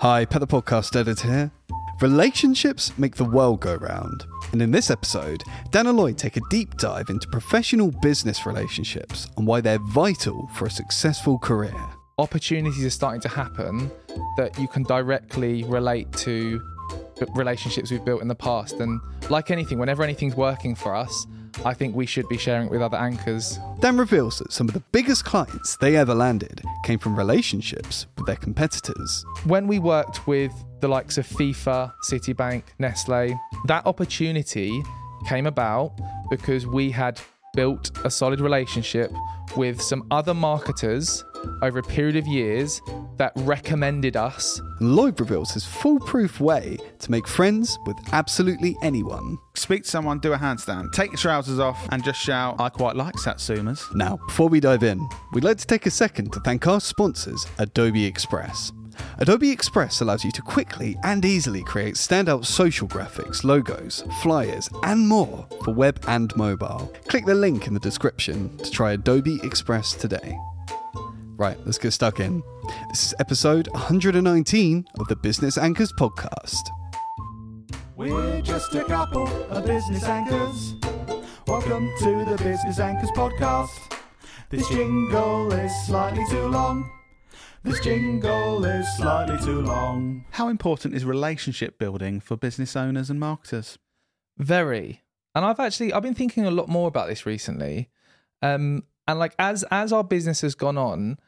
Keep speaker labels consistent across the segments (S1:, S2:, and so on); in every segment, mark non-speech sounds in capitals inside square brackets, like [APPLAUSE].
S1: Hi, Pet the Podcast Editor here. Relationships make the world go round. And in this episode, Dan and Lloyd take a deep dive into professional business relationships and why they're vital for a successful career.
S2: opportunities are starting to happen that you can directly relate to relationships we've built in the past. And like anything, whenever anything's working for us, I think we should be sharing it with other anchors.
S1: Dan reveals that some of the biggest clients they ever landed came from relationships with their competitors.
S2: When we worked with the likes of FIFA, Citibank, Nestle, that opportunity came about because we had built a solid relationship with some other marketers over a period of years that recommended us
S1: And Lloyd reveals his foolproof way to make friends with absolutely anyone.
S3: Speak to someone, do a handstand, take your trousers off, and just shout, I quite like Satsumas.
S1: Now, before we dive in, we'd like to take a second to thank our sponsors, Adobe Express. Adobe Express allows you to quickly and easily create standout social graphics, logos, flyers, and more for web and mobile. Click the link in the description to try Adobe Express today. Right, let's get stuck in. This is episode 119 of the Business Anchors podcast.
S4: We're just a couple of business anchors. Welcome to the Business Anchors podcast. This jingle is slightly too long. This jingle is slightly too long.
S3: How important is relationship building for business owners and marketers?
S2: Very. And I've actually I've been thinking a lot more about this recently. Um and like as as our business has gone on,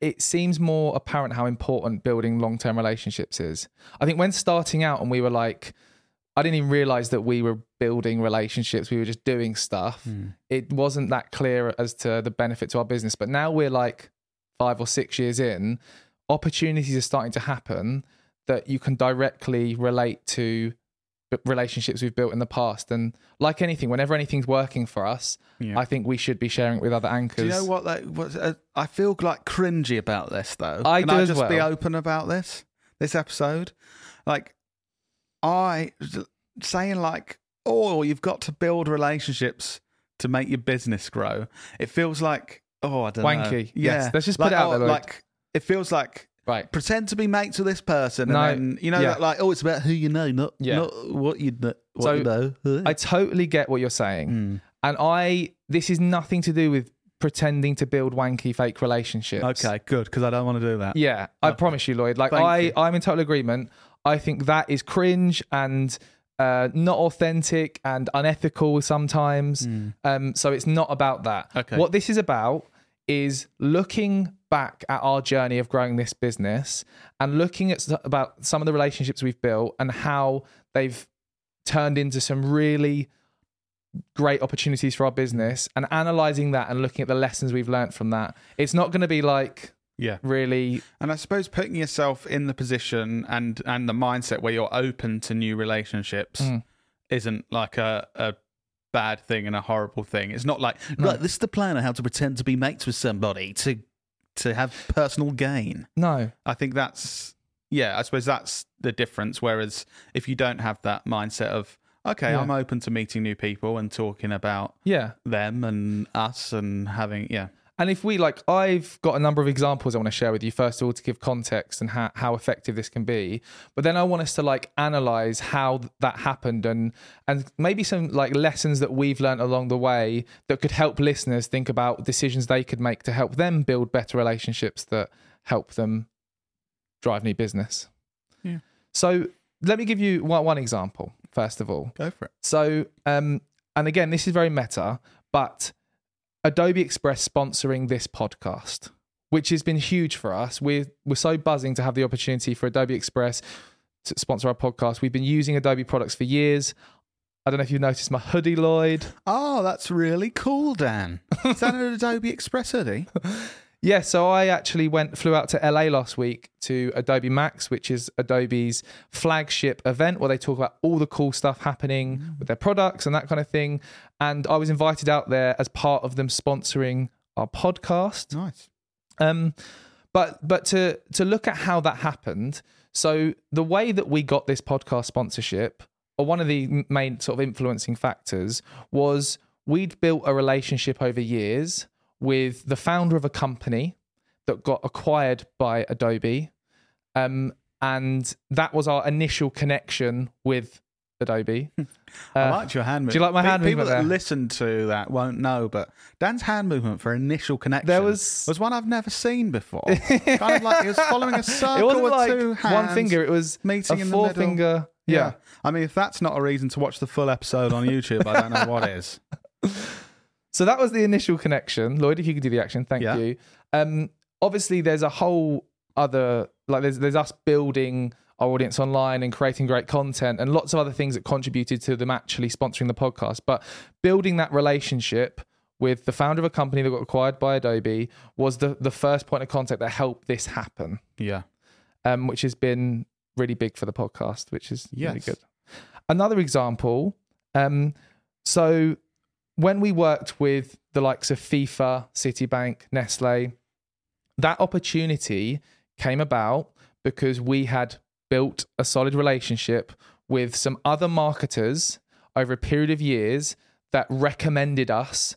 S2: it seems more apparent how important building long-term relationships is. I think when starting out and we were like I didn't even realize that we were building relationships. We were just doing stuff. It wasn't that clear as to the benefit to our business. But now we're like five or six years in, opportunities are starting to happen that you can directly relate to relationships we've built in the past. And like anything, whenever anything's working for us,
S3: Yeah.
S2: I think we should be sharing it with other anchors.
S3: Do you know what? That, what uh, I feel like cringy about this, though.
S2: I
S3: Can
S2: do
S3: I just be open about this? This episode, like, I saying like, oh, you've got to build relationships to make your business grow. It feels like, oh, I don't know.
S2: Wanky.
S3: Yeah,
S2: Yes, let's just put
S3: like,
S2: it out
S3: oh,
S2: there, Lloyd.
S3: Like, it feels like
S2: Right.
S3: pretend to be mates with this person,
S2: No,
S3: and then you know,
S2: yeah.
S3: like, oh, it's about who you know, not
S2: Yeah.
S3: not what you know. What
S2: So,
S3: you know.
S2: I totally get what you're saying.
S3: Hmm.
S2: And I, this is nothing to do with pretending to build wanky fake relationships.
S3: okay, good, because I don't want to do that.
S2: Yeah, I promise you, Lloyd. Like
S3: Thank
S2: I,
S3: you.
S2: I'm in total agreement. I think that is cringe and uh, not authentic and unethical sometimes. Um, so it's not about that.
S3: Okay.
S2: What this is about is looking back at our journey of growing this business and looking at about some of the relationships we've built and how they've turned into some really great opportunities for our business and analyzing that and looking at the lessons we've learned from that. It's not going to be like
S3: Yeah.
S2: really
S3: And I suppose putting yourself in the position and and the mindset where you're open to new relationships
S2: Mm.
S3: isn't like a, a bad thing and a horrible thing. It's not like right, this is the plan of how to pretend to be mates with somebody to to have personal gain.
S2: no.
S3: I think that's yeah, I suppose that's the difference. Whereas if you don't have that mindset of okay,
S2: Yeah.
S3: I'm open to meeting new people and talking about
S2: Yeah.
S3: them and us and having yeah.
S2: And if we like, I've got a number of examples I want to share with you. First of all, to give context and how, how effective this can be. But then I want us to like analyze how th- that happened and and maybe some like lessons that we've learned along the way that could help listeners think about decisions they could make to help them build better relationships that help them drive new business.
S3: Yeah.
S2: So let me give you one, one example. First of all,
S3: Go for it.
S2: so, um, and again, this is very meta, but Adobe Express sponsoring this podcast, which has been huge for us. We're we're so buzzing to have the opportunity for Adobe Express to sponsor our podcast. We've been using Adobe products for years. I don't know if you've noticed my hoodie, Lloyd.
S3: Oh, that's really cool, Dan. Is that an [LAUGHS] Adobe Express hoodie?
S2: Yeah, so I actually went flew out to LA last week to Adobe Max, which is Adobe's flagship event where they talk about all the cool stuff happening with their products and that kind of thing. And I was invited out there as part of them sponsoring our podcast.
S3: Nice.
S2: Um, but but to to look at how that happened. So the way that we got this podcast sponsorship, or one of the main sort of influencing factors, was we'd built a relationship over years with the founder of a company that got acquired by Adobe. Um, and that was our initial connection with Adobe. [LAUGHS]
S3: I
S2: Uh,
S3: liked your hand movement.
S2: do you like my
S3: Pe-
S2: hand
S3: People
S2: movement
S3: that listen to that won't know, but Dan's hand movement for initial connection
S2: There was-
S3: was one I've never seen before. [LAUGHS] kind of like he was following a circle
S2: it wasn't
S3: with
S2: like
S3: two hands.
S2: one finger; it was
S3: meeting
S2: a
S3: in the middle.
S2: forefinger. Yeah.
S3: I mean, if that's not a reason to watch the full episode on [LAUGHS] YouTube, I don't know what is.
S2: So that was the initial connection. Lloyd, if you could do the action, thank
S3: Yeah.
S2: you. Um, obviously, there's a whole other like there's there's us building our audience online and creating great content and lots of other things that contributed to them actually sponsoring the podcast. But building that relationship with the founder of a company that got acquired by Adobe was the the first point of contact that helped this happen,
S3: Yeah.
S2: um, which has been really big for the podcast, which is really good. Another example, um, so when we worked with the likes of FIFA, Citibank, Nestle, that opportunity came about because we had built a solid relationship with some other marketers over a period of years that recommended us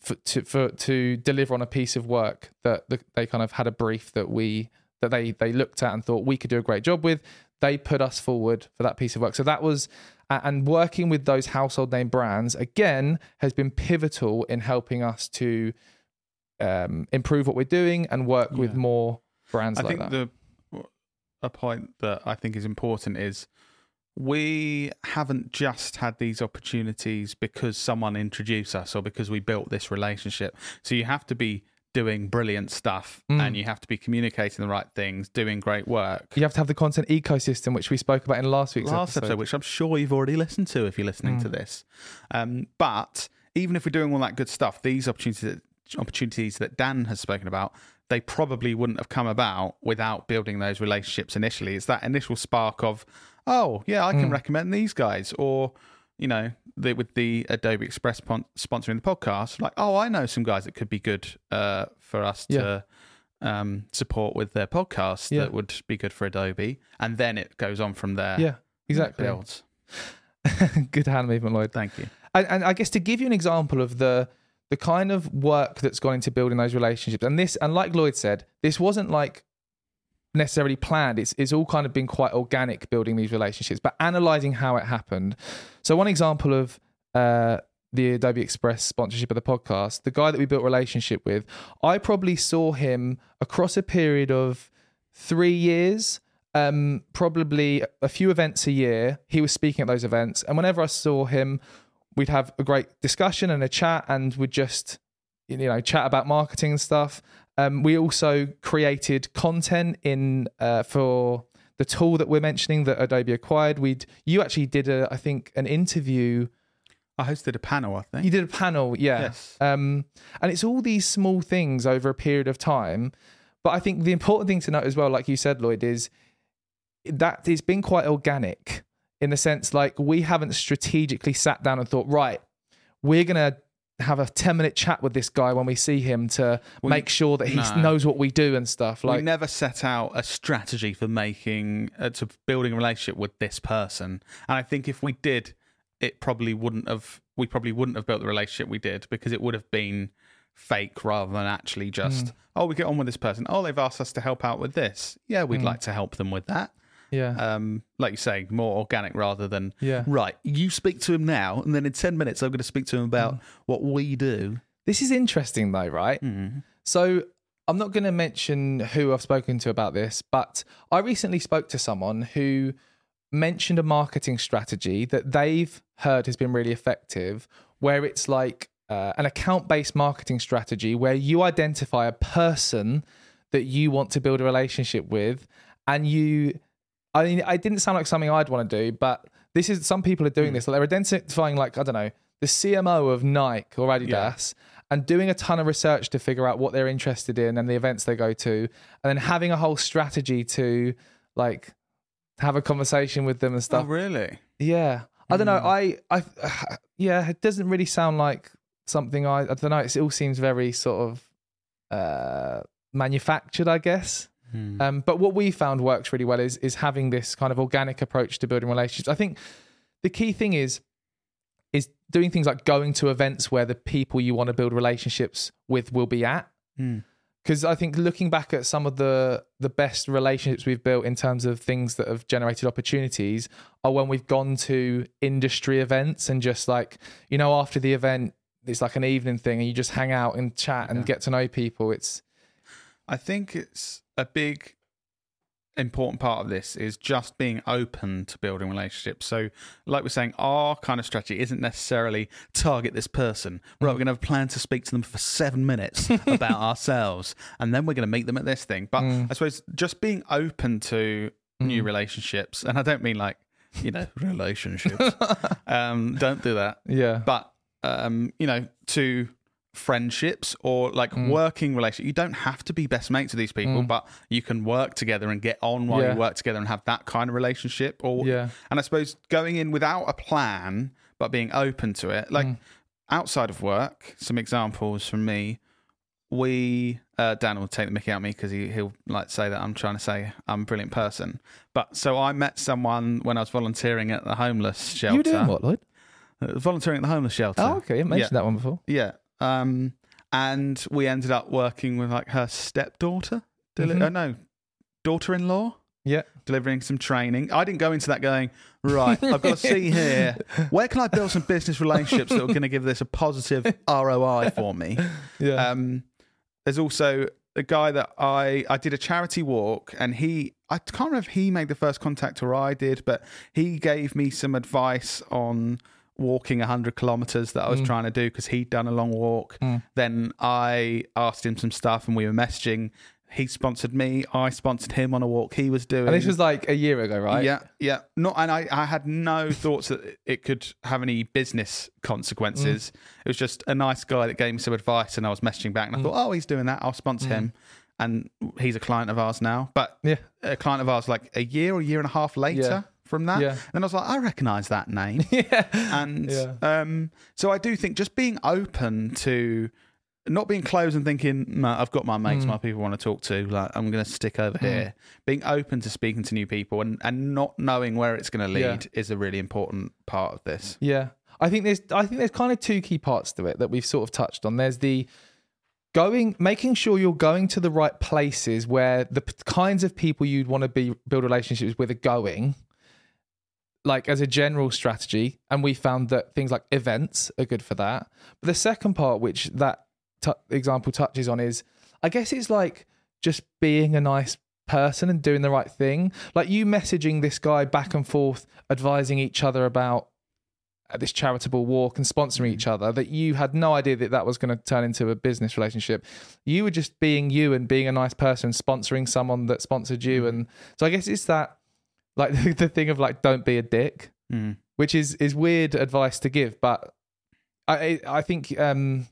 S2: for, to for to deliver on a piece of work that the, they kind of had a brief that we that they they looked at and thought we could do a great job with. They put us forward for that piece of work. So that was and working with those household name brands again has been pivotal in helping us to um, improve what we're doing and work with more brands
S3: I
S2: like
S3: think
S2: that.
S3: the a point that I think is important is we haven't just had these opportunities because someone introduced us or because we built this relationship. So you have to be doing brilliant stuff
S2: Mm.
S3: and you have to be communicating the right things, doing great work.
S2: you have to have the content ecosystem, which we spoke about in last week's
S3: last episode. which I'm sure you've already listened to if you're listening
S2: Mm.
S3: to this. Um, but even if we're doing all that good stuff, these opportunities opportunities that Dan has spoken about, they probably wouldn't have come about without building those relationships initially. It's that initial spark of, oh yeah, I can
S2: Mm.
S3: recommend these guys, or you know, the, with the Adobe Express pon- sponsoring the podcast, like, oh, I know some guys that could be good uh, for us to. Um, support with their podcast
S2: Yeah.
S3: that would be good for Adobe, and then it goes on from there.
S2: yeah, exactly.
S3: Builds. [LAUGHS]
S2: Good hand movement, Lloyd.
S3: Thank you.
S2: and, and I guess to give you an example of the the kind of work that's gone into building those relationships, and this, and like Lloyd said, this wasn't like necessarily planned. It's it's all kind of been quite organic building these relationships, but analyzing how it happened. So one example of uh, the Adobe Express sponsorship of the podcast, the guy that we built relationship with, I probably saw him across a period of three years. Um, probably a few events a year. He was speaking at those events, and whenever I saw him, we'd have a great discussion and a chat, and we'd just you know chat about marketing and stuff. Um, we also created content in uh, for the tool that we're mentioning that Adobe acquired. We you actually did a I think an interview.
S3: I hosted a panel, I think.
S2: You did a panel, yeah.
S3: Yes.
S2: Um, and it's all these small things over a period of time. But I think the important thing to note as well, like you said, Lloyd, is that it's been quite organic in the sense like we haven't strategically sat down and thought, right, we're gonna have a 10 minute chat with this guy when we see him to
S3: We-
S2: make sure that he
S3: no.
S2: knows what we do and stuff. Like We
S3: never set out a strategy for making, uh, to building a relationship with this person. And I think if we did, it probably wouldn't have, we probably wouldn't have built the relationship we did because it would have been fake rather than actually just,
S2: Mm.
S3: oh, we get on with this person. Oh, they've asked us to help out with this. Yeah, we'd
S2: Mm.
S3: like to help them with that.
S2: Yeah.
S3: Um, like you say, more organic rather than,
S2: yeah.
S3: right, you speak to him now, and then in 10 minutes, I'm going to speak to him about
S2: Mm.
S3: what we do.
S2: This is interesting though, right?
S3: Mm.
S2: So I'm not going to mention who I've spoken to about this, but I recently spoke to someone who mentioned a marketing strategy that they've heard has been really effective, where it's like uh, an account based marketing strategy where you identify a person that you want to build a relationship with and you. I mean, it didn't sound like something I'd want to do, but this is some people are doing this. Like they're identifying, like I don't know, the CMO of Nike or Adidas, and doing a ton of research to figure out what they're interested in and the events they go to, and then having a whole strategy to like have a conversation with them and
S3: Oh,
S2: stuff.
S3: really?
S2: Yeah, I don't know. I, I, [SIGHS] yeah, it doesn't really sound like something I. I don't know. It all seems very sort of uh, manufactured, I guess.
S3: Hmm.
S2: Um, but what we found works really well is is having this kind of organic approach to building relationships. I think the key thing is is doing things like going to events where the people you want to build relationships with will be at.
S3: Hmm.
S2: because I think looking back at some of the the best relationships we've built in terms of things that have generated opportunities are when we've gone to industry events and just like you know after the event it's like an evening thing and you just hang out and chat and
S3: Yeah.
S2: get to know people. It's
S3: I think it's a big important part of this is just being open to building relationships. So, like we're saying, our kind of strategy isn't necessarily target this person. Right, we're going to have a plan to speak to them for seven minutes [LAUGHS] about ourselves, and then we're going to meet them at this thing. But I suppose just being open to new relationships, and I don't mean like you know relationships. [LAUGHS] um, don't do that
S2: yeah,
S3: but um, you know, to friendships or like
S2: Mm.
S3: working relationships, you don't have to be best mates with these people, but you can work together and get on while
S2: Yeah.
S3: you work together and have that kind of relationship. Or
S2: Yeah.
S3: and I suppose going in without a plan but being open to it, like
S2: Mm.
S3: outside of work, some examples from me. We uh, Dan will take the mickey out of me because he he'll like say that I'm trying to say I'm a brilliant person. But so I met someone when I was volunteering at the homeless shelter.
S2: you doing what, Lloyd?
S3: Uh, volunteering at the homeless shelter.
S2: Oh, okay, I mentioned that one before.
S3: Yeah. Um, and we ended up working with like her stepdaughter. Deli-
S2: Mhm.
S3: uh, no, daughter-in-law.
S2: Yeah,
S3: Delivering some training. I didn't go into that going right. [LAUGHS] I've got to see here where can I build some business relationships that are going to give this a positive ROI for me. [LAUGHS]
S2: yeah,
S3: Um, there's also a guy that I I did a charity walk, and he I can't remember if he made the first contact or I did, but he gave me some advice on walking 100 kilometers that I was mm. trying to do because he'd done a long walk. Mm. Then I asked him some stuff, and we were messaging. He sponsored me. I sponsored him on a walk he was doing.
S2: and this was like a year ago, right?
S3: Yeah, yeah. Not, and I, I had no thoughts that it could have any business consequences. Mm. It was just a nice guy that gave me some advice, and I was messaging back, and I thought, oh, he's doing that. I'll sponsor him, and he's a client of ours now. But
S2: Yeah.
S3: a client of ours, like a year or year and a half later
S2: Yeah.
S3: From that,
S2: Yeah.
S3: then I was like, I recognise that name, [LAUGHS]
S2: yeah,
S3: and
S2: Yeah.
S3: um, so I do think just being open to. Not being closed and thinking, no, I've got my mates, my people want to talk to. Like, I'm going to stick over here. Being open to speaking to new people and, and not knowing where it's going to lead
S2: Yeah.
S3: is a really important part of this.
S2: Yeah. I think there's I think there's kind of two key parts to it that we've sort of touched on. There's the going making sure you're going to the right places where the p- kinds of people you'd want to be build relationships with are going like as a general strategy and we found that things like events are good for that. But the second part which that t- example touches on is i guess it's like just being a nice person and doing the right thing. Like you messaging this guy back and forth advising each other about uh, this charitable walk and sponsoring each other that you had no idea that that was going to turn into a business relationship. You were just being you and being a nice person sponsoring someone that sponsored you. And so i guess it's that like [LAUGHS] the thing of like don't be a dick
S3: Mm.
S2: which is is weird advice to give but i I- think um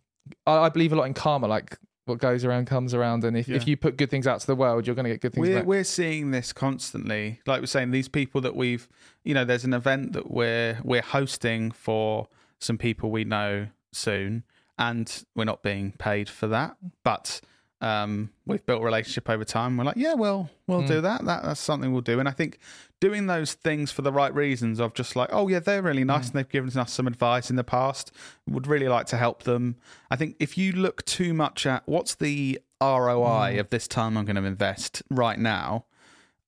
S2: i, I believe a lot in karma like what goes around comes around and if, if you put good things out to the world you're going to get good things
S3: We're,
S2: back
S3: we're seeing this constantly. Like we're saying, these people that we've, you know, there's an event that we're we're hosting for some people we know soon, and we're not being paid for that, but um, we've built a relationship over time. We're like, yeah, well, we'll do that. That that's something we'll do. And I think doing those things for the right reasons of just like, oh yeah, they're really nice and they've given us some advice in the past. Would really like to help them. I think if you look too much at what's the ROI of this time I'm going to invest right now,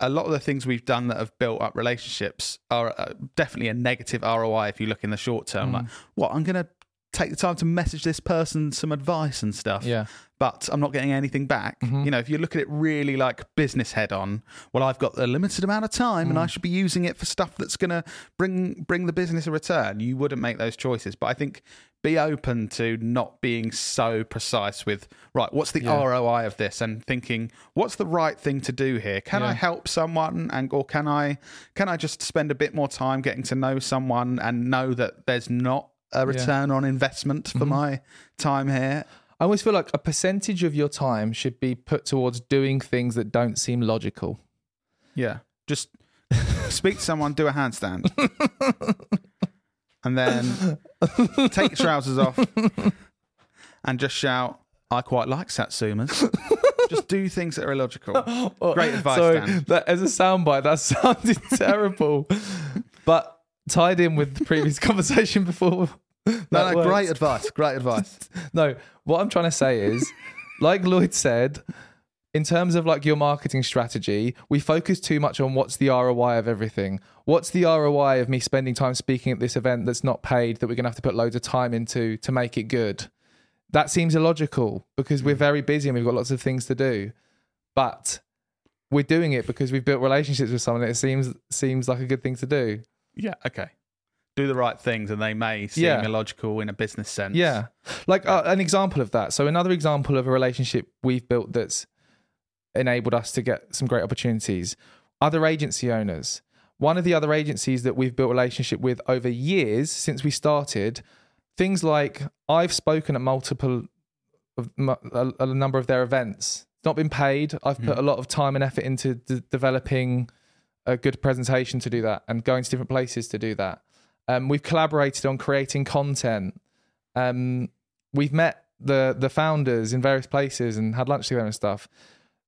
S3: a lot of the things we've done that have built up relationships are uh, definitely a negative ROI if you look in the short term. Like, what I'm going to take the time to message this person some advice and stuff
S2: yeah
S3: but I'm not getting anything back. Mm-hmm. You know, if you look at it really like business head on, well, I've got a limited amount of time and I mm. should be using it for stuff that's going to bring bring the business a return. You wouldn't make those choices, but I think be open to not being so precise with right. What's the
S2: Yeah.
S3: ROI of this? And thinking what's the right thing to do here? Can I help someone, and or can I can I just spend a bit more time getting to know someone and know that there's not a return on investment for mm-hmm. my time here?
S2: I always feel like a percentage of your time should be put towards doing things that don't seem logical.
S3: Yeah. Just [LAUGHS] speak to someone, do a handstand. and then take your trousers off and just shout, I quite like Satsumas. just do things that are illogical. [LAUGHS] Great advice,
S2: Sorry,
S3: Dan.
S2: that, as a soundbite, that [LAUGHS] sounded terrible. But tied in with the previous [LAUGHS] conversation before.
S3: No, no, [LAUGHS]
S2: works.
S3: great advice. Great advice.
S2: No, what I'm trying to say is [LAUGHS] like Lloyd said, in terms of like your marketing strategy, we focus too much on what's the ROI of everything. What's the ROI of me spending time speaking at this event that's not paid that we're going to have to put loads of time into to make it good? That seems illogical because we're mm. very busy and we've got lots of things to do. But we're doing it because we've built relationships with someone. It seems seems like a good thing to do.
S3: Yeah. Okay. Do the right things, and they may seem
S2: Yeah.
S3: illogical in a business sense.
S2: Yeah. Like uh, an example of that. So, another example of a relationship we've built that's enabled us to get some great opportunities. Other agency owners. One of the other agencies that we've built relationship with over years since we started, things like I've spoken at multiple of mu- a, a number of their events. Not been paid. I've put a lot of time and effort into d- developing a good presentation to do that and going to different places to do that. Um, we've collaborated on creating content. Um, we've met the the founders in various places and had lunch together and stuff.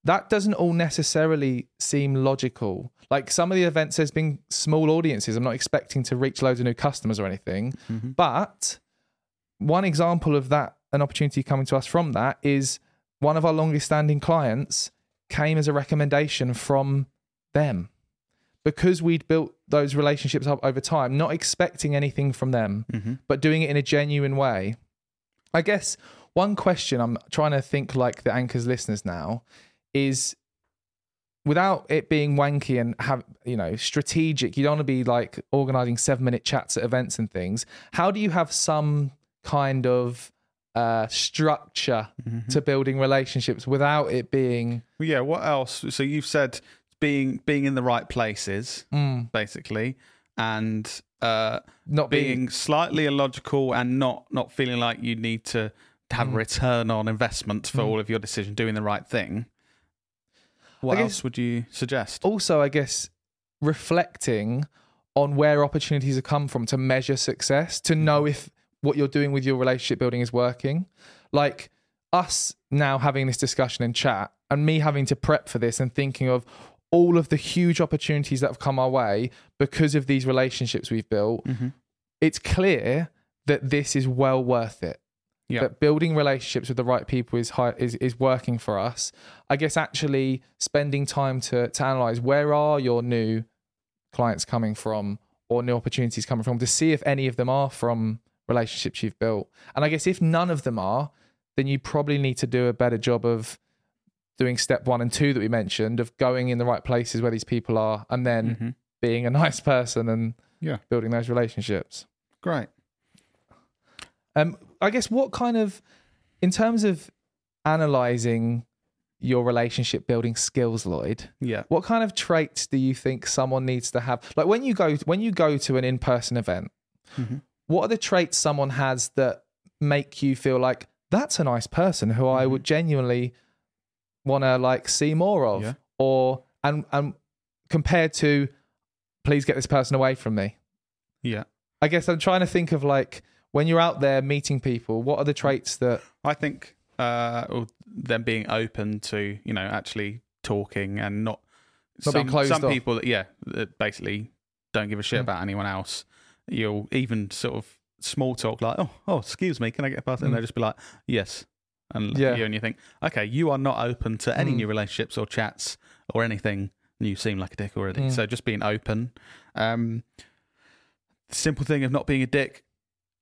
S2: That doesn't all necessarily seem logical. Like some of the events, there's been small audiences. I'm not expecting to reach loads of new customers or anything. But one example of that, an opportunity coming to us from that, is one of our longest standing clients came as a recommendation from them because we'd built those relationships up over time, not expecting anything from them,
S3: Mm-hmm.
S2: but doing it in a genuine way. I guess one question I'm trying to think like the anchors listeners now is without it being wanky and have you know strategic you don't want to be like organizing seven minute chats at events and things how do you have some kind of uh structure to building relationships without it being
S3: Well, yeah. What else? So you've said being being in the right places,
S2: mm,
S3: basically, and uh,
S2: not being,
S3: being slightly illogical and not not feeling like you need to have
S2: Mm.
S3: a return on investment for all of your decision, doing the right thing. What
S2: guess-
S3: else would you suggest?
S2: also i guess reflecting on where opportunities have come from to measure success to know if what you're doing with your relationship building is working like us now having this discussion and chat and me having to prep for this and thinking of all of the huge opportunities that have come our way because of these relationships we've built mm-hmm. it's clear that this is well worth it
S3: Yeah.
S2: that building relationships with the right people is high, is is working for us. I guess actually spending time to to analyze where are your new clients coming from or new opportunities coming from to see if any of them are from relationships you've built. And I guess if none of them are, then you probably need to do a better job of doing step 1 and 2 that we mentioned of going in the right places where these people are and then
S3: Mhm.
S2: being a [LAUGHS] nice person and
S3: Yeah.
S2: building those relationships.
S3: Great.
S2: Um, I guess what kind of, in terms of analyzing your relationship building skills, Lloyd,
S3: Yeah.
S2: what kind of traits do you think someone needs to have? Like when you go when you go to an in person event,
S3: Mhm.
S2: what are the traits someone has that make you feel like that's a nice person who I would genuinely want to like see more of,
S3: Yeah.
S2: or and and compared to, please get this person away from me.
S3: Yeah.
S2: I guess I'm trying to think of like when you're out there meeting people, what are the traits that
S3: I think uh, or them being open to you know actually talking and not,
S2: Not being
S3: some, some
S2: off.
S3: people that yeah that basically don't give a shit
S2: Mm.
S3: about anyone else. You'll even sort of small talk like oh oh excuse me can I get past? And
S2: Mm.
S3: they'll just be like yes. And
S2: Yeah.
S3: you and you think okay you are not open to any
S2: Mm.
S3: new relationships or chats or anything. You seem like a dick already.
S2: Mm.
S3: So just being open. Um, simple thing of not being a dick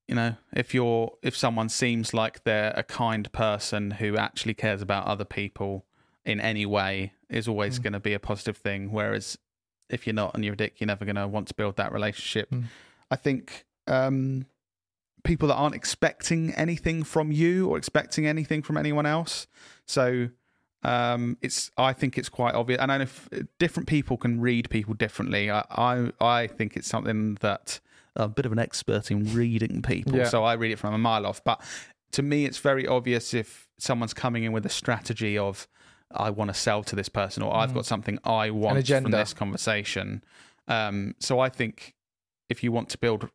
S3: you know if you're if someone seems like they're a kind person who actually cares about other people in any way is always
S2: Mm.
S3: going to be a positive thing whereas if you're not and you're a dick you're never going to want to build that relationship
S2: Mm.
S3: i think um people that aren't expecting anything from you or expecting anything from anyone else. So um it's i think it's quite obvious. And i know if different people can read people differently. I i, I think it's something that I'm a bit of an expert in reading people.
S2: Yeah.
S3: so i read it from a mile off. But to me it's very obvious if someone's coming in with a strategy of i want to sell to this person or i've got something i want from this conversation. Um so i think if you want to build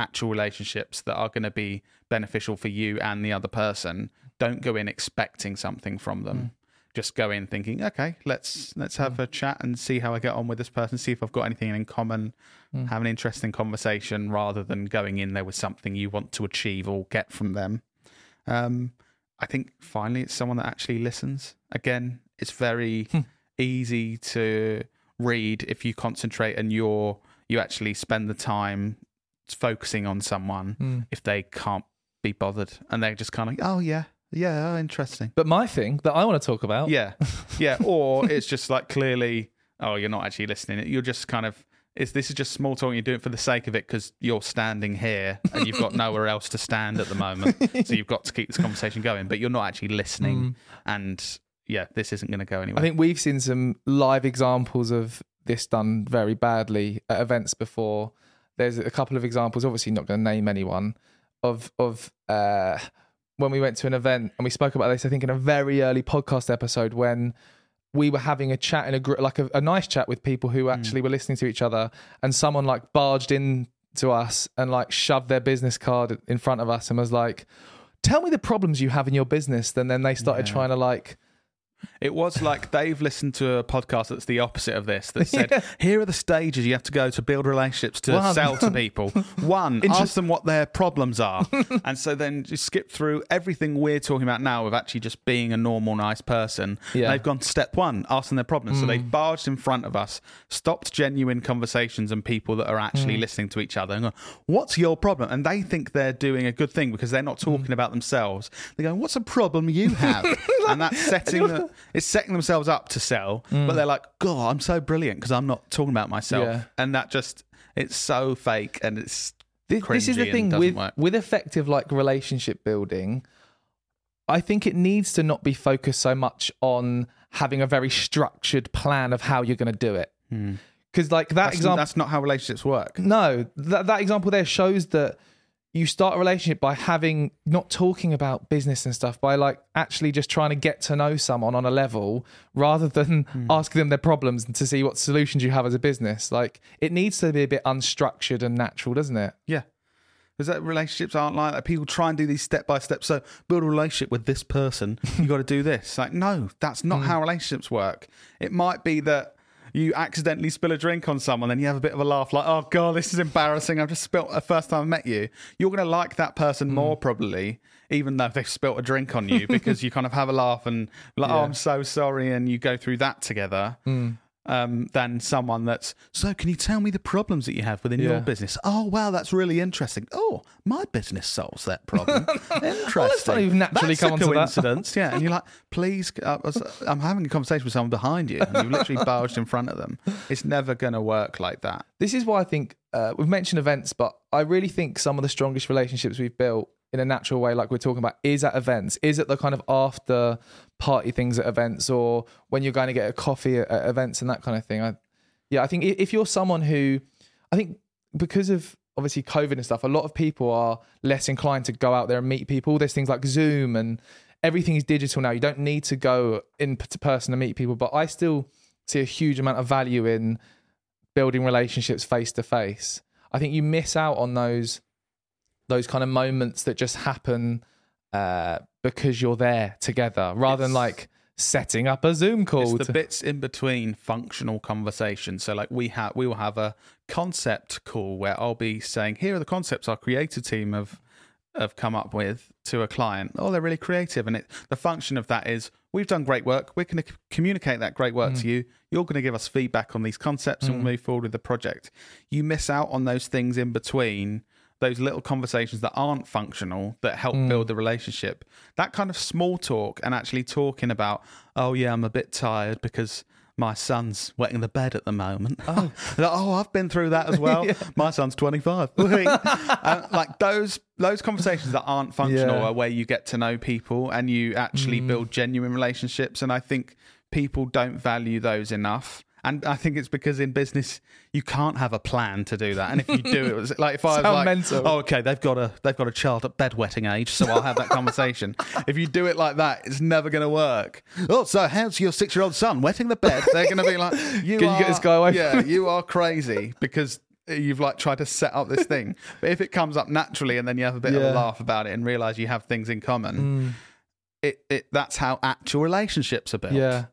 S3: actual relationships that are going to be beneficial for you and the other person don't go in expecting something from them. Just go in thinking okay let's let's have a chat and see how i get on with this person see if i've got anything in common have an interesting conversation rather than going in there with something you want to achieve or get from them. Um I think finally it's someone that actually listens. Again, it's very
S2: Hmm.
S3: easy to read if you concentrate and you're you actually spend the time focusing on someone
S2: Mm.
S3: if they can't be bothered and they're just kind of like, oh yeah, yeah, oh, interesting.
S2: But my thing that I want to talk about,
S3: Yeah, yeah. [LAUGHS] Or it's just like clearly, oh, you're not actually listening. You're just kind of. Is this is just small talk? You do it for the sake of it because you're standing here and you've got nowhere else to stand at the moment, so you've got to keep this conversation going. But you're not actually listening, and yeah, this isn't going to go anywhere.
S2: I think we've seen some live examples of this done very badly at events before. There's a couple of examples, obviously not going to name anyone, of of uh, when we went to an event and we spoke about this. I think in a very early podcast episode when we were having a chat in a group, like a, a nice chat with people who actually were listening to each other, and someone like barged in to us and like shoved their business card in front of us and was like, "Tell me the problems you have in your business." And then they started
S3: Yeah.
S2: trying to like
S3: It was like they've listened to a podcast that's the opposite of this that said, [LAUGHS] here are the stages you have to go to build relationships to
S2: One.
S3: sell to people. [LAUGHS] One, ask them what their problems are. [LAUGHS] and so then you skip through everything we're talking about now of actually just being a normal, nice person.
S2: Yeah.
S3: They've gone to step one, asking their problems. So they've barged in front of us, stopped genuine conversations and people that are actually listening to each other and go, what's your problem? And they think they're doing a good thing because they're not talking about themselves. They're going, what's a problem you have? and that's setting the, it's setting themselves up to sell, but they're like, God, I'm so brilliant because I'm not talking about myself.
S2: Yeah.
S3: And that just, it's so fake and it's
S2: This, this is the thing with
S3: work.
S2: with effective like relationship building. I think it needs to not be focused so much on having a very structured plan of how you're going to do it. Hmm. Because like that.
S3: That's,
S2: example,
S3: that's not how relationships work.
S2: no, that that example there shows that you start a relationship by having not talking about business and stuff, by like actually just trying to get to know someone on a level rather than hmm. asking them their problems and to see what solutions you have as a business. Like it needs to be a bit unstructured and natural, doesn't it?
S3: Yeah. Because that relationships aren't like that. People try and do these step by step. So build a relationship with this person. You got to do this. Like, no, that's not [LAUGHS] hmm. how relationships work. It might be that you accidentally spill a drink on someone, then you have a bit of a laugh, like, "Oh god, this is embarrassing. I've just spilt the first time I met you." You're going to like that person hmm. more probably, even though they've spilt a drink on you, [LAUGHS] because you kind of have a laugh and like, "Oh, I'm so sorry," and you go through that together. Hmm. Um, than someone that's so. Can you tell me the problems that you have within
S2: Yeah.
S3: your business? Oh wow, that's really interesting. Oh, my business solves that problem. [LAUGHS] interesting.
S2: not even naturally
S3: That's
S2: come
S3: a
S2: onto that.
S3: coincidence. yeah, and you're like, [LAUGHS] please. I was, I'm having a conversation with someone behind you, and you've literally barged in front of them. It's never going to work like that.
S2: This is why I think uh, we've mentioned events, but I really think some of the strongest relationships we've built in a natural way, like we're talking about, is at events, is at the kind of after party things at events, or when you're going to get a coffee at, at events and that kind of thing. I, yeah, I think if you're someone who, I think because of obviously COVID and stuff, a lot of people are less inclined to go out there and meet people. There's things like Zoom and everything is digital now. You don't need to go in to person to meet people, but I still see a huge amount of value in building relationships face to face. I think you miss out on those those kind of moments that just happen uh, because you're there together, rather than like setting up a Zoom call.
S3: It's the bits in between functional conversations. So, like we have, we will have a concept call where I'll be saying, "Here are the concepts our creative team have have come up with to a client. Oh, they're really creative." And it, the function of that is, we've done great work. We're going to communicate that great work to you. You're going to give us feedback on these concepts, and we'll move forward with the project. You miss out on those things in between. Those little conversations that aren't functional that help build the relationship. That kind of small talk and actually talking about, oh yeah, I'm a bit tired because my son's wetting the bed at the moment. Oh, [LAUGHS] oh I've been through that as [LAUGHS] well. My son's 25. [LAUGHS] uh, like those those conversations that aren't functional
S2: Yeah.
S3: are where you get to know people and you actually build genuine relationships. And I think people don't value those enough. And I think it's because in business you can't have a plan to do that. And if you do, it was like if I was like,
S2: mental.
S3: oh, okay, they've got a they've got a child at bedwetting age, so I'll have that conversation. [LAUGHS] if you do it like that, it's never going to work. Oh, so how's your six year old son wetting the bed? They're going to be like, [LAUGHS] you
S2: Can you get this guy away
S3: Yeah, you are [LAUGHS] crazy because you've like tried to set up this thing. But if it comes up naturally and then you have a bit of a laugh about it and realize you have things in common, hmm. it, it that's how actual relationships are built.
S2: Yeah.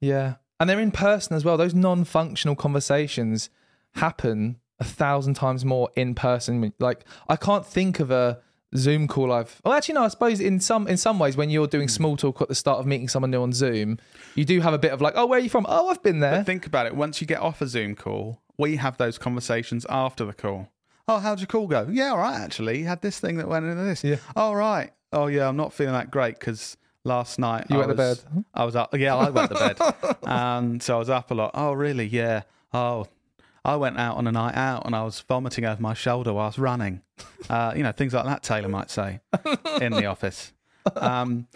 S2: Yeah. And they're in person as well. Those non functional conversations happen a thousand times more in person. Like, I can't think of a Zoom call I've. Oh, actually, no. I suppose in some in some ways, when you're doing hmm. small talk at the start of meeting someone new on Zoom, you do have a bit of like, oh, where are you from? Oh, I've been there.
S3: But think about it. Once you get off a Zoom call, we have those conversations after the call. Oh, how'd your call go? Yeah, all right, actually. You had this thing that went into this.
S2: Yeah.
S3: All right. Oh, yeah, I'm not feeling that great because last night
S2: You
S3: I
S2: went to
S3: was,
S2: bed?
S3: I was up. Yeah, I went to bed. [LAUGHS] and so I was up a lot. Oh, really? Yeah. Oh, I went out on a night out and I was vomiting over my shoulder whilst running. Uh, you know, things like that, Taylor might say in the office. Um,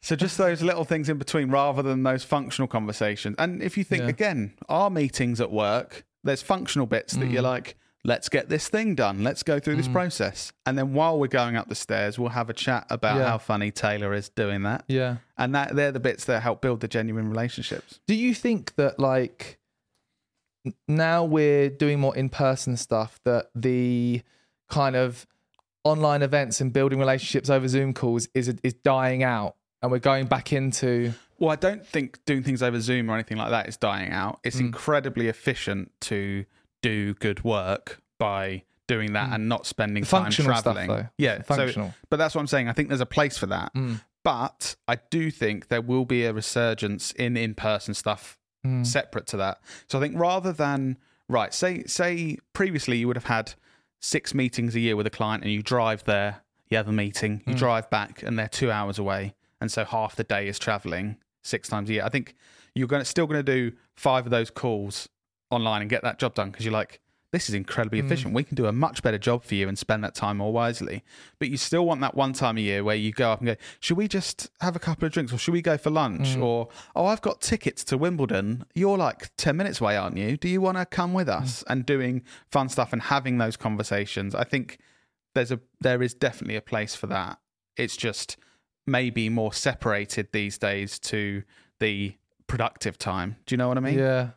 S3: so just those little things in between rather than those functional conversations. And if you think
S2: Yeah.
S3: again, our meetings at work, there's functional bits that you're
S2: Mm.
S3: like, let's get this thing done. Let's go through this process. And then while we're going up the stairs, we'll have a chat about
S2: Yeah.
S3: how funny Taylor is doing that.
S2: yeah.
S3: And that they're the bits that help build the genuine relationships.
S2: Do you think that like now we're doing more in person stuff that the kind of online events and building relationships over Zoom calls is is dying out and we're going back into
S3: Well, I don't think doing things over Zoom or anything like that is dying out. It's
S2: Mm.
S3: incredibly efficient to do good work by doing that and not spending time
S2: Mm. functional stuff
S3: traveling.
S2: though?
S3: Yeah, so-
S2: functional.
S3: but that's what I'm saying. I think there's a place for that.
S2: Mm.
S3: But I do think there will be a resurgence in in-person stuff
S2: Mm.
S3: separate to that. So I think rather than right, say say previously you would have had six meetings a year with a client and you drive there, you have a meeting,
S2: Mm.
S3: you drive back and they're two hours away, and so half the day is traveling six times a year. I think you're going to still going to do five of those calls online and get that job done because you're like, this is incredibly
S2: Mm.
S3: efficient. We can do a much better job for you and spend that time more wisely. But you still want that one time a year where you go up and go, should we just have a couple of drinks or should we go for lunch?
S2: Mm.
S3: Or, oh, I've got tickets to Wimbledon. You're like 10 minutes away, aren't you? Do you want to come with us? And doing fun stuff and having those conversations. I think there's a there is definitely a place for that. It's just maybe more separated these days to the productive time. Do you know what I mean?
S2: Yeah,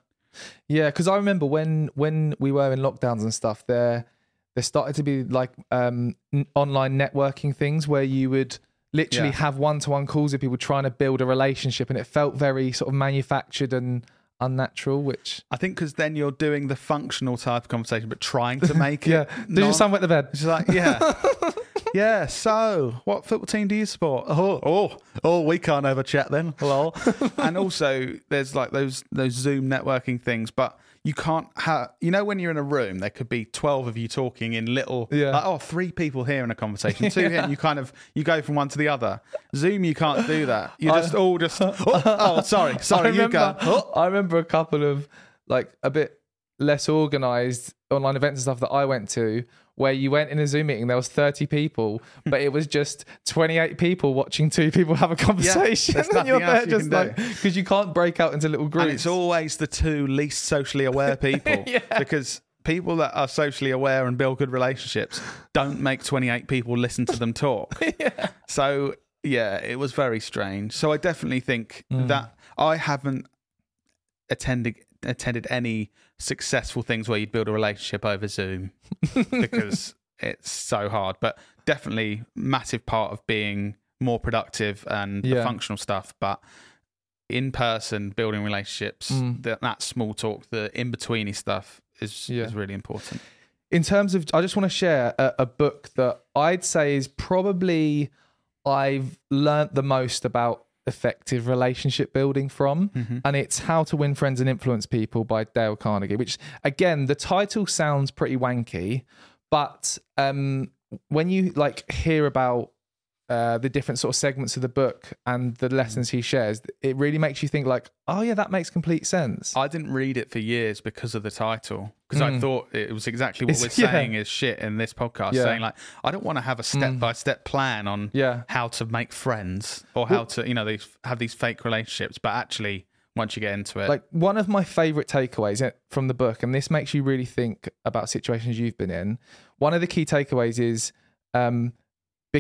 S2: yeah. Because I remember when when we were in lockdowns and stuff, there there started to be like um, n- online networking things where you would literally
S3: Yeah.
S2: have one to one calls with people trying to build a relationship, and it felt very sort of manufactured and unnatural. Which
S3: I think because then you're doing the functional type of conversation, but trying to [LAUGHS] make
S2: yeah,
S3: it.
S2: did your
S3: not-
S2: son wet the bed?
S3: she's like, yeah. [LAUGHS] yeah, so what football team do you support? Oh, oh, oh, we can't have a chat then. Lol. [LAUGHS] and also there's like those those Zoom networking things, but you can't have you know when you're in a room there could be 12 of you talking in little
S2: Yeah.
S3: like, oh three people here in a conversation two here and you kind of you go from one to the other zoom you can't do that you
S2: I-
S3: just all just [LAUGHS] oh, oh sorry sorry
S2: I
S3: you
S2: remember,
S3: go
S2: I remember a couple of like a bit less organized online events and stuff that I went to where you went in a Zoom meeting, there was 30 people, but it was just 28 people watching two people have a conversation.
S3: there's [LAUGHS]
S2: and you're there
S3: you
S2: just like, because you can't break out into little groups.
S3: And it's always the two least socially aware [LAUGHS] people
S2: Yeah.
S3: because people that are socially aware and build good relationships don't make 28 people listen to them talk. [LAUGHS] So, yeah, it was very strange. So, I definitely think
S2: Mm.
S3: that I haven't attended attended any successful things where you'd build a relationship over Zoom [LAUGHS] because it's so hard, but definitely massive part of being more productive and the
S2: Yeah.
S3: functional stuff, but in person building relationships,
S2: Mm.
S3: that, that small talk, the in betweeny stuff is
S2: Yeah.
S3: is really important.
S2: in terms of i just want to share a, a book that i'd say is probably i've learnt the most about effective relationship building from and it's how to win friends and influence people by dale carnegie which again the title sounds pretty wanky but um when you like hear about uh, the different sort of segments of the book and the lessons he shares, it really makes you think like, oh yeah, that makes complete sense.
S3: I didn't read it for years because of the title because I
S2: Mm.
S3: thought it was exactly what
S2: It's-
S3: we're [LAUGHS]
S2: yeah.
S3: saying is shit in this podcast.
S2: Yeah. Mm.
S3: Saying like, I don't want to have a step by step plan on
S2: yeah.
S3: how to make friends or how to you know these have these fake relationships, but actually once you get into it,
S2: like one of my favorite takeaways uh, from the book and this makes you really think about situations you've been in one of the key takeaways is um,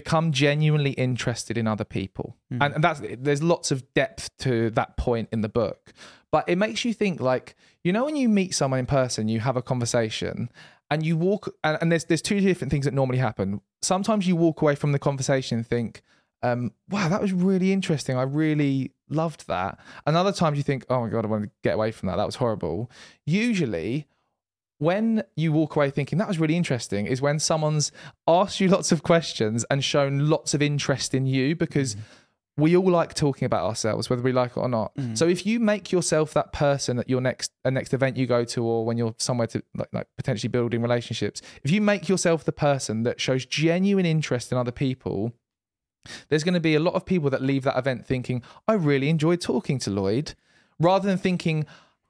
S2: become genuinely interested in other people and, and that's there's lots of depth to that point in the book but it makes you think like you know when you meet someone in person you have a conversation and you walk and, and there's there's two different things that normally happen sometimes you walk away from the conversation and think um, wow, that was really interesting. I really loved that. And other times you think, oh my God, I want to get away from that. That was horrible. Usually, when you walk away thinking that was really interesting is when someone's asked you lots of questions and shown lots of interest in you because mm. we all like talking about ourselves whether we like it or not. Mm. So if you make yourself that person at your next a next event you go to or when you're somewhere to like, like potentially building relationships if you make yourself the person that shows genuine interest in other people there's going to be a lot of people that leave that event thinking, I really enjoyed talking to Lloyd, rather than thinking,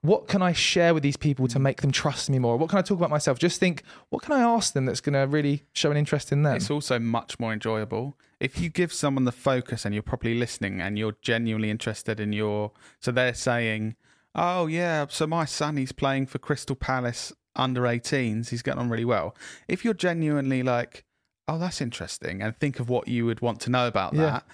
S2: what can I share with these people to mm. make them trust me more? What can I talk about myself? Just think, what can I ask them that's going to really show an interest in them?
S3: It's also much more enjoyable if you give someone the focus and you're properly listening and you're genuinely interested in your. So they're saying, "Oh yeah, so my son he's playing for Crystal Palace under 18s. He's getting on really well." If you're genuinely like, "Oh, that's interesting," and think of what you would want to know about
S2: Yeah.
S3: that.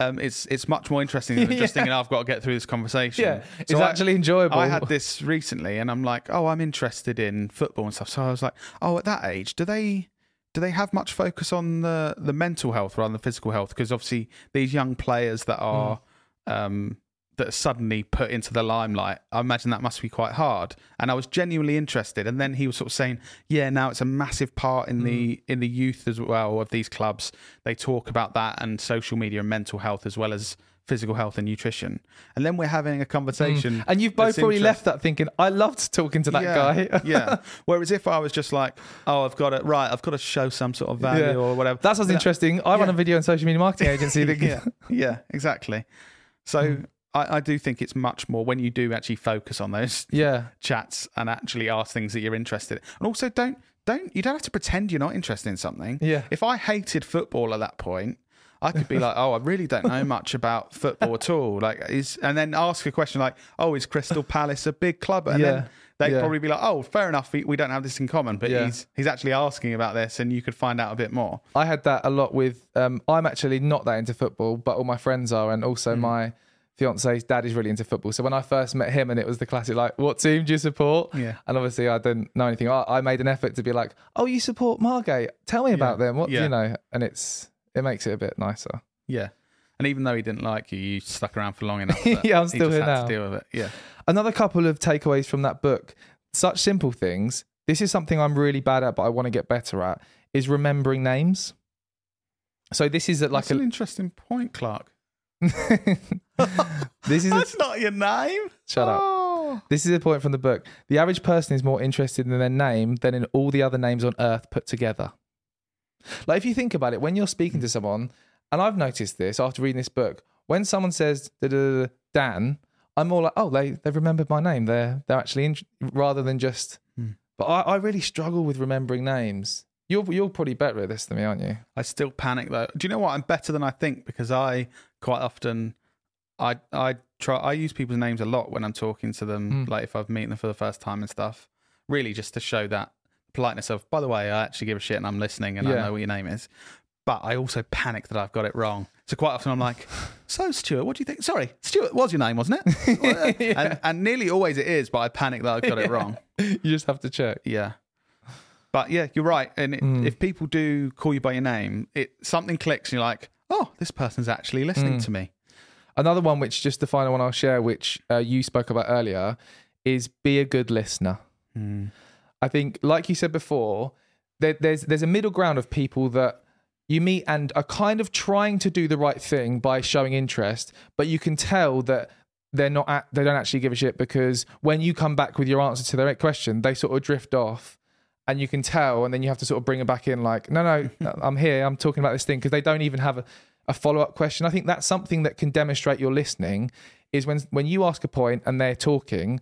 S3: Um, it's it's much more interesting [LAUGHS] than just
S2: Yeah.
S3: thinking "Oh, I've got to get through this conversation.
S2: yeah, it's
S3: I-
S2: actually enjoyable.
S3: I had this recently, and I'm like, oh, I'm interested in football and stuff. So I was like, oh, at that age, do they do they have much focus on the the mental health rather than physical health? Because obviously these young players that are um, that are suddenly put into the limelight, I imagine that must be quite hard. And I was genuinely interested. And then he was sort of saying, yeah, now it's a massive part in the in the youth as well of these clubs. They talk about that and social media and mental health as well as physical health and nutrition. And then we're having a conversation.
S2: and you've both probably left that thinking, I loved talking to that
S3: yeah,
S2: guy.
S3: yeah. [LAUGHS] Whereas if I was just like, oh, I've got it right, I've got to show some sort of value
S2: Yeah.
S3: or whatever.
S2: That sounds interesting. I run a video and social media marketing agency. [LAUGHS]
S3: Yeah, yeah, exactly. So
S2: Hmm.
S3: I, I do think it's much more when you do actually focus on those [LAUGHS]
S2: yeah,
S3: chats and actually ask things that you're interested in. And also don't don't you don't have to pretend you're not interested in something.
S2: Yeah.
S3: If I hated football at that point, I could be like, oh, I really don't know [LAUGHS] much about football at all. Like, is and then ask a question like, oh, is Crystal Palace a big club? And
S2: Yeah.
S3: then they'd
S2: Yeah.
S3: probably be like, oh, fair enough, we, we don't have this in common, but
S2: Yeah.
S3: he's he's actually asking about this, and you could find out a bit more.
S2: I had that a lot with. Um, I'm actually not that into football, but all my friends are, and also
S3: Hmm.
S2: my fiance's dad is really into football. So when I first met him, and it was the classic like, "What team do you support?"
S3: Yeah.
S2: and obviously I didn't know anything. I, I made an effort to be like, "Oh, you support Margate? Tell me about them. What
S3: Yeah.
S2: you know?" And it's it makes it a bit nicer.
S3: Yeah. And even though he didn't like you, you stuck around for long enough. [LAUGHS]
S2: Yeah, I'm
S3: he
S2: still
S3: just
S2: here now.
S3: Deal with it. Yeah.
S2: Another couple of takeaways from that book, such simple things. This is something I'm really bad at, but I want to get better at. Is remembering names. So this is at like
S3: That's an interesting point, Clark. [LAUGHS]
S2: this is a,
S3: That's not your name.
S2: Shut up.
S3: Oh.
S2: This is a point from the book. The average person is more interested in their name than in all the other names on earth put together. Like, if you think about it, when you're speaking to hmm. someone, and I've noticed this after reading this book, when someone says "Da, da, da, Dan, I'm more like, oh, they they've remembered my name. They're they're actually in, rather than just. Hmm. But I, I really struggle with remembering names. You're you're probably better at this than me, aren't you?
S3: I still panic though. Do you know what? I'm better than I think because I quite often I I try I use people's names a lot when I'm talking to them, hmm. like if I've meeting them for the first time and stuff. Really just to show that politeness of by the way, I actually give a shit and I'm listening and I know what your name is. But I also panic that I've got it wrong. So quite often I'm like, [LAUGHS] "So Stuart, what do you think? Sorry, Stuart was your name, wasn't it?" [LAUGHS] and, and nearly always it is, but I panic that I've got it wrong.
S2: you just have to check.
S3: Yeah. But yeah, you're right. And it,
S2: Mm.
S3: if people do call you by your name, it something clicks and you're like, oh, this person's actually listening
S2: Mm.
S3: to me.
S2: Another one, which just the final one I'll share, which uh, you spoke about earlier, is be a good listener. I think, like you said before, there, there's there's a middle ground of people that you meet and are kind of trying to do the right thing by showing interest, but you can tell that they're not at, they don't actually give a shit because when you come back with your answer to their question, they sort of drift off. And you can tell, and then you have to sort of bring them back in, like, no, no, [LAUGHS] uh, I'm here. I'm talking about this thing because they don't even have a, a follow up question. I think that's something that can demonstrate your listening. Is when when you ask a point and they're talking,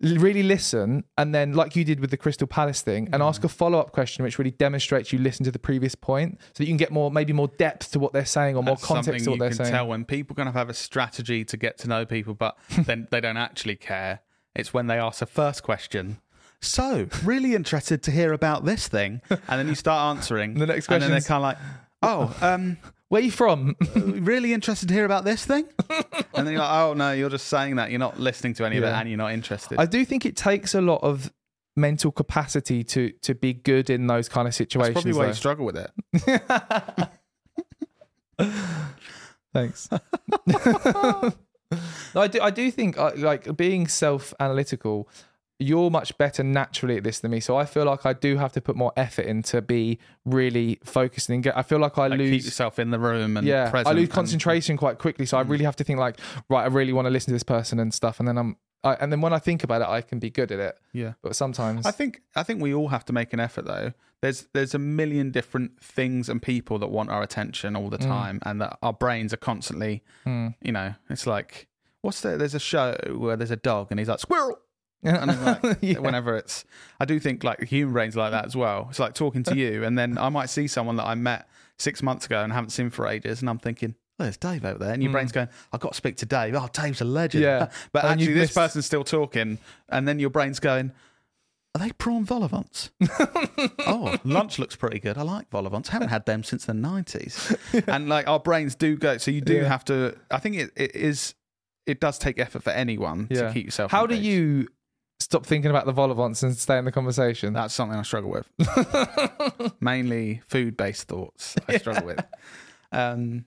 S2: really listen and then like you did with the crystal palace thing and ask mm. a follow-up question which really demonstrates you listen to the previous point so that you can get more maybe more depth to what they're saying or more
S3: That's
S2: context to what they're
S3: you can
S2: saying
S3: tell when people kind of have a strategy to get to know people, but [LAUGHS] then they don't actually care. It's when they ask the first question. So, really interested to hear about this thing, and then you start answering. [LAUGHS]
S2: The next question.
S3: and then they're kind of like, "Oh, um,
S2: where are you from
S3: really interested to hear about this thing?" [LAUGHS] and then you're like, "Oh no, you're just saying that. You're not listening to any of it,
S2: Yeah.
S3: and you're not interested."
S2: i do think it takes a lot of mental capacity to to be good in those kind of
S3: That's
S2: situations
S3: probably why
S2: though.
S3: you struggle with it. [LAUGHS]
S2: Thanks. no, I do. I do think uh, like being self-analytical. You're much better naturally at this than me. So I feel like I do have to put more effort in to be really focused and get. I feel like I
S3: Like, keep
S2: lose.
S3: yourself in the room and
S2: yeah,
S3: present
S2: I lose
S3: and-
S2: concentration quite quickly. So I really have to think like, right, I really want to listen to this person and stuff. And then I'm, I, and then when I think about it, I can be good at it.
S3: yeah.
S2: But sometimes,
S3: I think I think we all have to make an effort though. There's there's a million different things and people that want our attention all the time, and that our brains are constantly,
S2: Mm.
S3: you know, it's like what's there? There's a show where there's a dog and he's like squirrel, and like, [LAUGHS]
S2: Yeah.
S3: whenever it's, I do think like the human brain's like that as well. It's like talking to [LAUGHS] you, and then I might see someone that I met six months ago and haven't seen for ages, and I'm thinking. Oh, there's Dave over there, and your brain's going. I've got to speak to Dave. Oh, Dave's a legend.
S2: Mm. Yeah. [LAUGHS]
S3: but
S2: And
S3: actually, this person's still talking, and then your brain's going. Are they prawn vol au vents? oh, lunch looks pretty good. I like vol au vents. Haven't had them since the nineties. And like our brains do go. So you do
S2: Yeah.
S3: have to. I think it, it is. It does take effort for anyone
S2: Yeah.
S3: to keep yourself.
S2: how do you stop thinking about the vol au vents and stay in the conversation?
S3: That's something I struggle with. [LAUGHS] Mainly food-based thoughts. I struggle with. Um,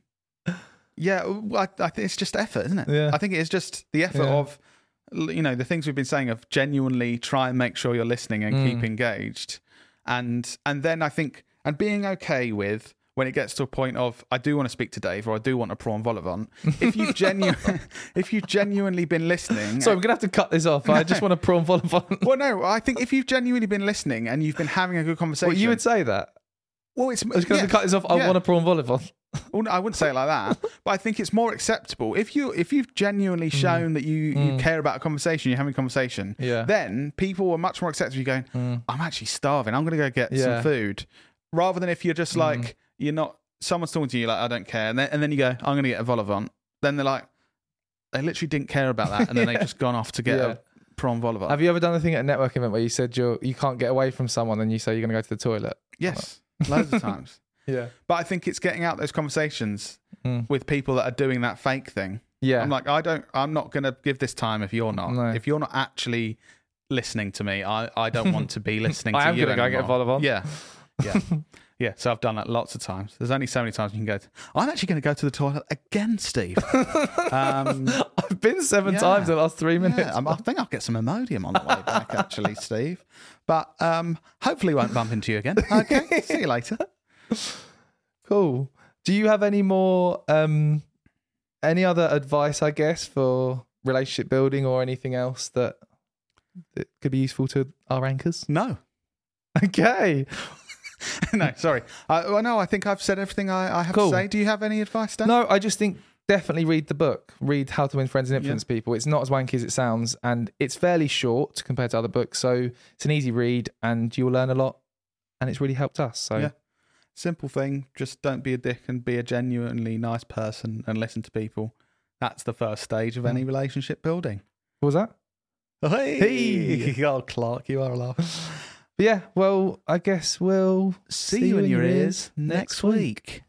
S3: yeah, I, I think it's just effort, isn't it?
S2: Yeah.
S3: I think it is just the effort
S2: Yeah.
S3: of, you know, the things we've been saying of genuinely try and make sure you're listening and
S2: Mm.
S3: keep engaged, and and then I think and being okay with when it gets to a point of I do want to speak to Dave or I do want a prawn vol au vent. If you've [LAUGHS] genu- [LAUGHS] if you've genuinely been listening,
S2: so I'm gonna have to cut this off. I just want to prawn vol au vent.
S3: well, no, I think if you've genuinely been listening and you've been having a good conversation,
S2: Well, you would say that.
S3: well, it's
S2: I was
S3: yeah.
S2: to cut this off. I
S3: yeah.
S2: want a prawn vol au vent.
S3: Well, no, I wouldn't say it like that, but I think it's more acceptable if you if you've genuinely mm. shown that you, you mm. care about a conversation, you're having a conversation.
S2: Mm. Yeah.
S3: Then people are much more accepting. You going, mm. I'm actually starving. I'm going to go get
S2: Yeah.
S3: some food, rather than if you're just like you're not. Someone's talking to you like I don't care, and then and then you go, I'm going to get a vol au vent. Then they're like, they literally didn't care about that, and then they just gone off to get [LAUGHS]
S2: Yeah.
S3: a prawn vol au vent.
S2: Have you ever done a thing at a network event where you said you're you can't get away from someone and you say you're going to go to the toilet?
S3: yes, [LAUGHS] loads of times. [LAUGHS]
S2: Yeah.
S3: But I think it's getting out those conversations
S2: Mm.
S3: with people that are doing that fake thing.
S2: Yeah.
S3: I'm like, I don't, I'm not going to give this time if you're not.
S2: No.
S3: If you're not actually listening to me, I, I don't want to be listening
S2: I
S3: to
S2: am
S3: you.
S2: gonna go get a
S3: anymore.
S2: vol au vent.
S3: Yeah. Yeah. Yeah. So I've done that lots of times. There's only so many times you can go. To, I'm actually going to go to the toilet again, Steve. [LAUGHS] um,
S2: I've been seven
S3: Yeah.
S2: times in the last three minutes.
S3: yeah, I think I'll get some Imodium on the way back, actually, [LAUGHS] Steve. But um, hopefully, won't bump into you again. Okay. See you later. [LAUGHS]
S2: Cool. Do you have any more um any other advice, I guess, for relationship building or anything else that, that could be useful to our anchors?
S3: No.
S2: Okay. [LAUGHS]
S3: no, sorry. I, well, no, I think I've said everything I, I have
S2: Cool.
S3: to say. Do you have any advice, Dan?
S2: No, I just think definitely read the book. Read How to Win Friends and Influence People. It's not as wanky as it sounds, and it's fairly short compared to other books. So it's an easy read, and you'll learn a lot. And it's really helped us. So
S3: Yeah. Simple thing. Just don't be a dick and be a genuinely nice person and listen to people. That's the first stage of
S2: Mm.
S3: any relationship building.
S2: what was that?
S3: Hey, [LAUGHS] oh Clark, you are a laugh. [LAUGHS]
S2: But yeah. Well, I guess we'll
S3: See, you in your ears next week.